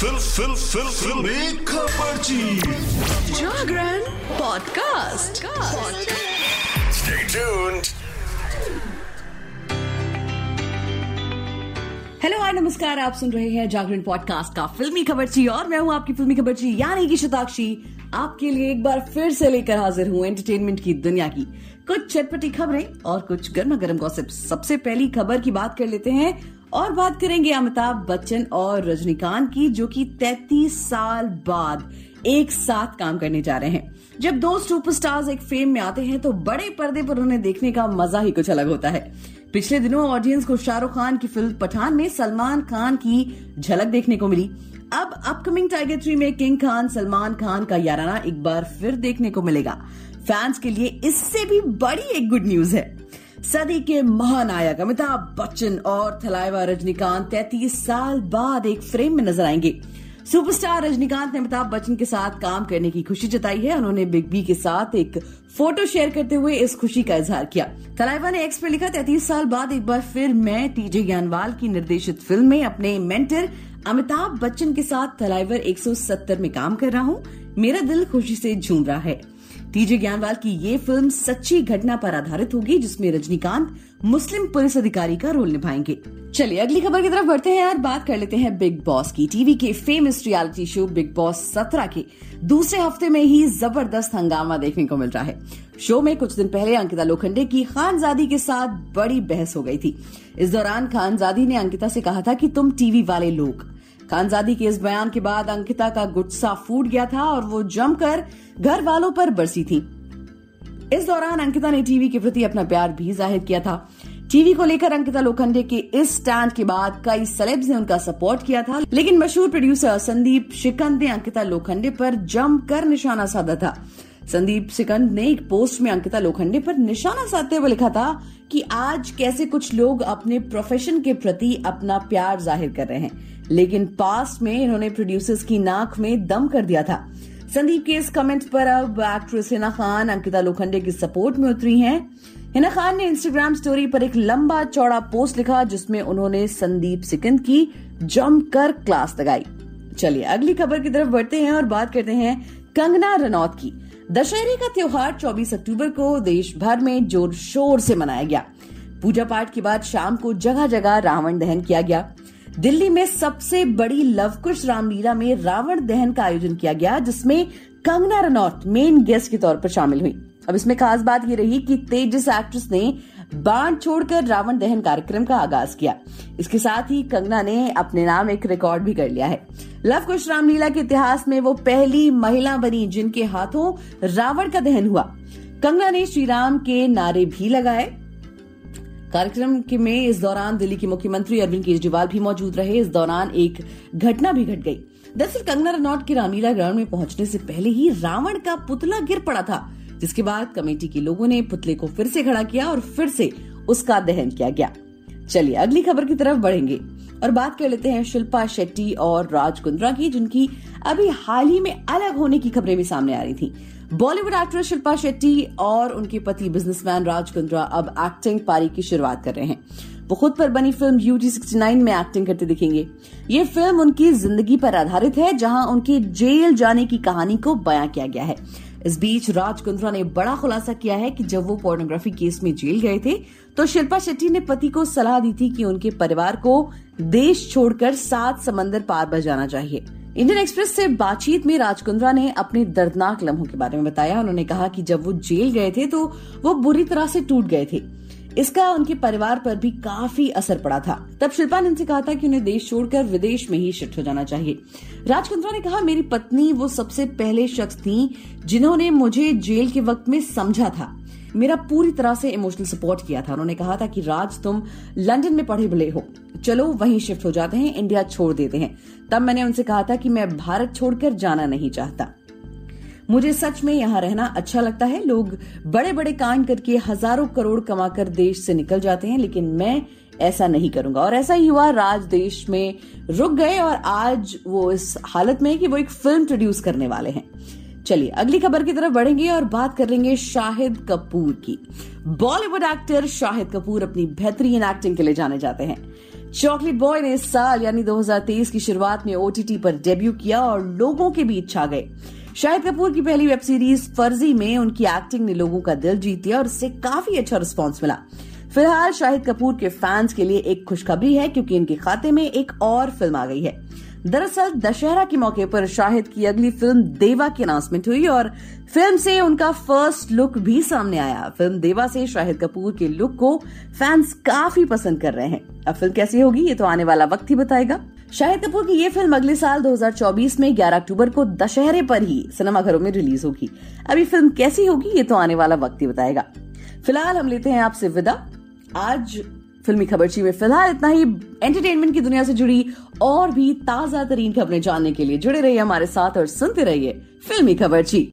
Fill फिल फिल फिल। खबरची Jagran podcast. Stay tuned. Hello hi नमस्कार आप सुन रहे हैं जागरण पॉडकास्ट का फिल्मी खबरची और मैं हूँ आपकी फिल्मी खबरची यानी कि शताक्षी। आपके लिए एक बार फिर से लेकर हाजिर हूँ एंटरटेनमेंट की दुनिया की। कुछ चटपटी खबरें और कुछ गर्मा गर्म गॉसिप सबसे पहली खबर की बात कर लेते हैं और बात करेंगे अमिताभ बच्चन और रजनीकांत की, जो कि 33 साल बाद एक साथ काम करने जा रहे हैं। जब दो सुपरस्टार्स एक फेम में आते हैं तो बड़े पर्दे पर उन्हें देखने का मज़ा ही कुछ अलग होता है। पिछले दिनों ऑडियंस को शाहरुख खान की फ़िल्म पठान में सलमान खान की झलक देखने को मिली। अब अपकमिंग टाइगर थ्री में किंग खान सलमान खान का याराना एक बार फिर देखने को मिलेगा। फैंस के लिए इससे भी बड़ी एक गुड न्यूज़ है। सदी के महानायक अमिताभ बच्चन और थलाइवा रजनीकांत 33 साल बाद एक फ्रेम में नज़र आएँगे। सुपरस्टार रजनीकांत ने अमिताभ बच्चन के साथ काम करने की खुशी जताई है। उन्होंने बिग बी के साथ एक फ़ोटो शेयर करते हुए इस खुशी का इजहार किया। थलाइवा ने एक्स पर लिखा, तैतीस साल बाद एक बार फिर मैं टीजे ज्ञानवाल की निर्देशित फ़िल्म में अपने मेंटर अमिताभ बच्चन के साथ थलाइवर 170 में काम कर रहा हूँ। मेरा दिल खुशी से झूम रहा है। टीजे ज्ञानवाल की ये फ़िल्म सच्ची घटना पर आधारित होगी, जिसमें रजनीकांत मुस्लिम पुलिस अधिकारी का रोल निभाएँगे। चलिए, अगली खबर की तरफ़ बढ़ते हैं और बात कर लेते हैं बिग बॉस की। टीवी के famous reality show Bigg Boss सत्रह के दूसरे हफ़्ते में ही ज़बरदस्त हंगामा देखने को मिल रहा है। शो में कुछ दिन पहले अंकिता लोखंडे की खानजादी के साथ बड़ी बहस हो गई थी। इस दौरान खानजादी ने अंकिता से कहा था कि तुम टीवी वाले लोग खानजादी के इस बयान के बाद अंकिता का गुस्सा फूट गया था और वो जमकर घर वालों पर बरसी थी। इस दौरान अंकिता ने टीवी के प्रति अपना प्यार भी ज़ाहिर किया था। टीवी को लेकर अंकिता लोखंडे के इस स्टैंड के बाद कई सेलेब्स ने उनका सपोर्ट किया था, लेकिन मशहूर प्रोड्यूसर संदीप शिकंद ने अंकिता लोखंडे पर जमकर निशाना साधा था। संदीप सिकंद ने एक पोस्ट में अंकिता लोखंडे पर निशाना साधते हुए लिखा था कि आज कैसे कुछ लोग अपने प्रोफेशन के प्रति अपना प्यार ज़ाहिर कर रहे हैं। लेकिन पास्ट में इन्होंने प्रोड्यूसर्स की नाक में दम कर दिया था। संदीप के इस कमेंट पर अब एक्ट्रेस हिना खान, अंकिता लोखंडे की सपोर्ट में उतरी हैं। हिना खान ने इंस्टाग्राम स्टोरी पर एक लंबा चौड़ा पोस्ट लिखा, जिसमें उन्होंने संदीप सिकंद की जमकर क्लास लगाई। चलिए अगली खबर की तरफ़ बढ़ते हैं और बात करते हैं कंगना रनौत की। दशहरे का त्योहार 24 अक्टूबर को देश भर में ज़ोर शोर से मनाया गया। पूजा पाठ के बाद शाम को जगह जगह रावण दहन किया गया। दिल्ली में सबसे बड़ी लवकुश रामलीला में रावण दहन का आयोजन किया गया, जिसमें कंगना रनौत मेन गेस्ट के तौर पर शामिल हुई। अब इसमें खास बात यह रही कि तेजस एक्ट्रेस ने बाण छोड़कर रावण दहन कार्यक्रम का आगाज़ किया। इसके साथ ही कंगना ने अपने नाम एक रिकॉर्ड भी कर लिया है। लव कुश रामलीला के इतिहास में वो पहली महिला बनी जिनके हाथों रावण का दहन हुआ। कंगना ने श्री राम के नारे भी लगाए। कार्यक्रम के में इस दौरान दिल्ली के मुख्यमंत्री अरविंद केजरीवाल भी मौजूद रहे। इस दौरान एक घटना भी घट गई। दरअसल कंगना रनौत के रामलीला ग्राउंड में पहुँचने से पहले ही रावण का पुतला गिर पड़ा था। जिसके बाद कमेटी के लोगों ने पुतले को फिर से खड़ा किया और फिर से उसका दहन किया गया। चलिए, अगली खबर की तरफ़ बढ़ेंगे और बात कर लेते हैं शिल्पा शेट्टी और राज कुंद्रा की, जिनकी अभी हाल ही में अलग होने की खबरें भी सामने आ रही थी। बॉलीवुड एक्ट्रेस शिल्पा शेट्टी और उनके पति बिजनेसमैन राज कुंद्रा अब एक्टिंग पारी की शुरुआत कर रहे हैं। वो खुद पर बनी फ़िल्म यूटी 69 में एक्टिंग करते दिखेंगे। ये फ़िल्म उनकी ज़िंदगी पर आधारित है, जहाँ उनके जेल जाने की कहानी को बयां किया गया है। इस बीच राज कुंद्रा ने बड़ा खुलासा किया है कि जब वो पोर्नोग्राफी केस में जेल गए थे तो शिल्पा शेट्टी ने पति को सलाह दी थी कि उनके परिवार को देश छोड़कर सात समंदर पार बच जाना चाहिए। इंडियन एक्सप्रेस से बातचीत में राज कुंद्रा ने अपने दर्दनाक लम्हों के बारे में बताया। उन्होंने कहा कि जब वो जेल गए थे तो वो बुरी तरह से टूट गए थे। इसका उनके परिवार पर भी काफ़ी असर पड़ा था। तब शिल्पा ने उनसे कहा था कि उन्हें देश छोड़कर विदेश में ही शिफ्ट हो जाना चाहिए। राजकुंद्रा ने कहा, मेरी पत्नी वो सबसे पहले शख्स थी जिन्होंने मुझे जेल के वक्त में समझा था। मेरा पूरी तरह से इमोशनल सपोर्ट किया था। उन्होंने कहा था कि, राज, तुम लंदन में पढ़े बड़े हो। चलो, वहीं शिफ्ट हो जाते हैं, इंडिया छोड़ देते हैं। तब मैंने उनसे कहा था कि, मैं भारत छोड़कर जाना नहीं चाहता। मुझे सच में यहाँ रहना अच्छा लगता है। लोग बड़े बड़े कांड करके हज़ारों करोड़ कमाकर देश से निकल जाते हैं, लेकिन मैं ऐसा नहीं करूँगा। और ऐसा ही हुआ, राज देश में रुक गए और आज वो इस हालत में है कि वो एक फ़िल्म प्रोड्यूस करने वाले हैं। चलिए, अगली खबर की तरफ़ बढ़ेंगे और बात कर लेंगे शाहिद कपूर की। बॉलीवुड एक्टर शाहिद कपूर अपनी बेहतरीन एक्टिंग के लिए जाने जाते हैं। चॉकलेट बॉय ने इस साल, यानी 2023 की शुरुआत में ओटीटी पर डेब्यू किया और लोगों के बीच छा गए। शाहिद कपूर की पहली वेब सीरीज़ फर्जी में उनकी एक्टिंग ने लोगों का दिल जीत लिया और इससे काफ़ी अच्छा रिस्पॉन्स मिला। फ़िलहाल शाहिद कपूर के फैंस के लिए एक खुशखबरी है क्योंकि इनके खाते में एक और फ़िल्म आ गई है। दरअसल दशहरा के मौके पर शाहिद की अगली फ़िल्म देवा की अनाउंसमेंट हुई और फ़िल्म से उनका फ़र्स्ट लुक भी सामने आया। फ़िल्म देवा से शाहिद कपूर के लुक को फैंस काफ़ी पसंद कर रहे हैं। अब फ़िल्म कैसी होगी, ये तो आने वाला वक्त ही बताएगा। शाहिद कपूर की ये फ़िल्म अगले साल 2024 में 11 अक्टूबर को दशहरे पर ही सिनेमाघरों में रिलीज़ होगी। अभी फ़िल्म कैसी होगी, ये तो आने वाला वक्त ही बताएगा। फ़िलहाल हम लेते हैं आपसे विदा। आज फिल्मी खबरची में फ़िलहाल इतना ही। एंटरटेनमेंट की दुनिया से जुड़ी और भी ताज़ा तरीन खबरें जानने के लिए जुड़े रहिए हमारे साथ और सुनते रहिए फिल्मी खबरची।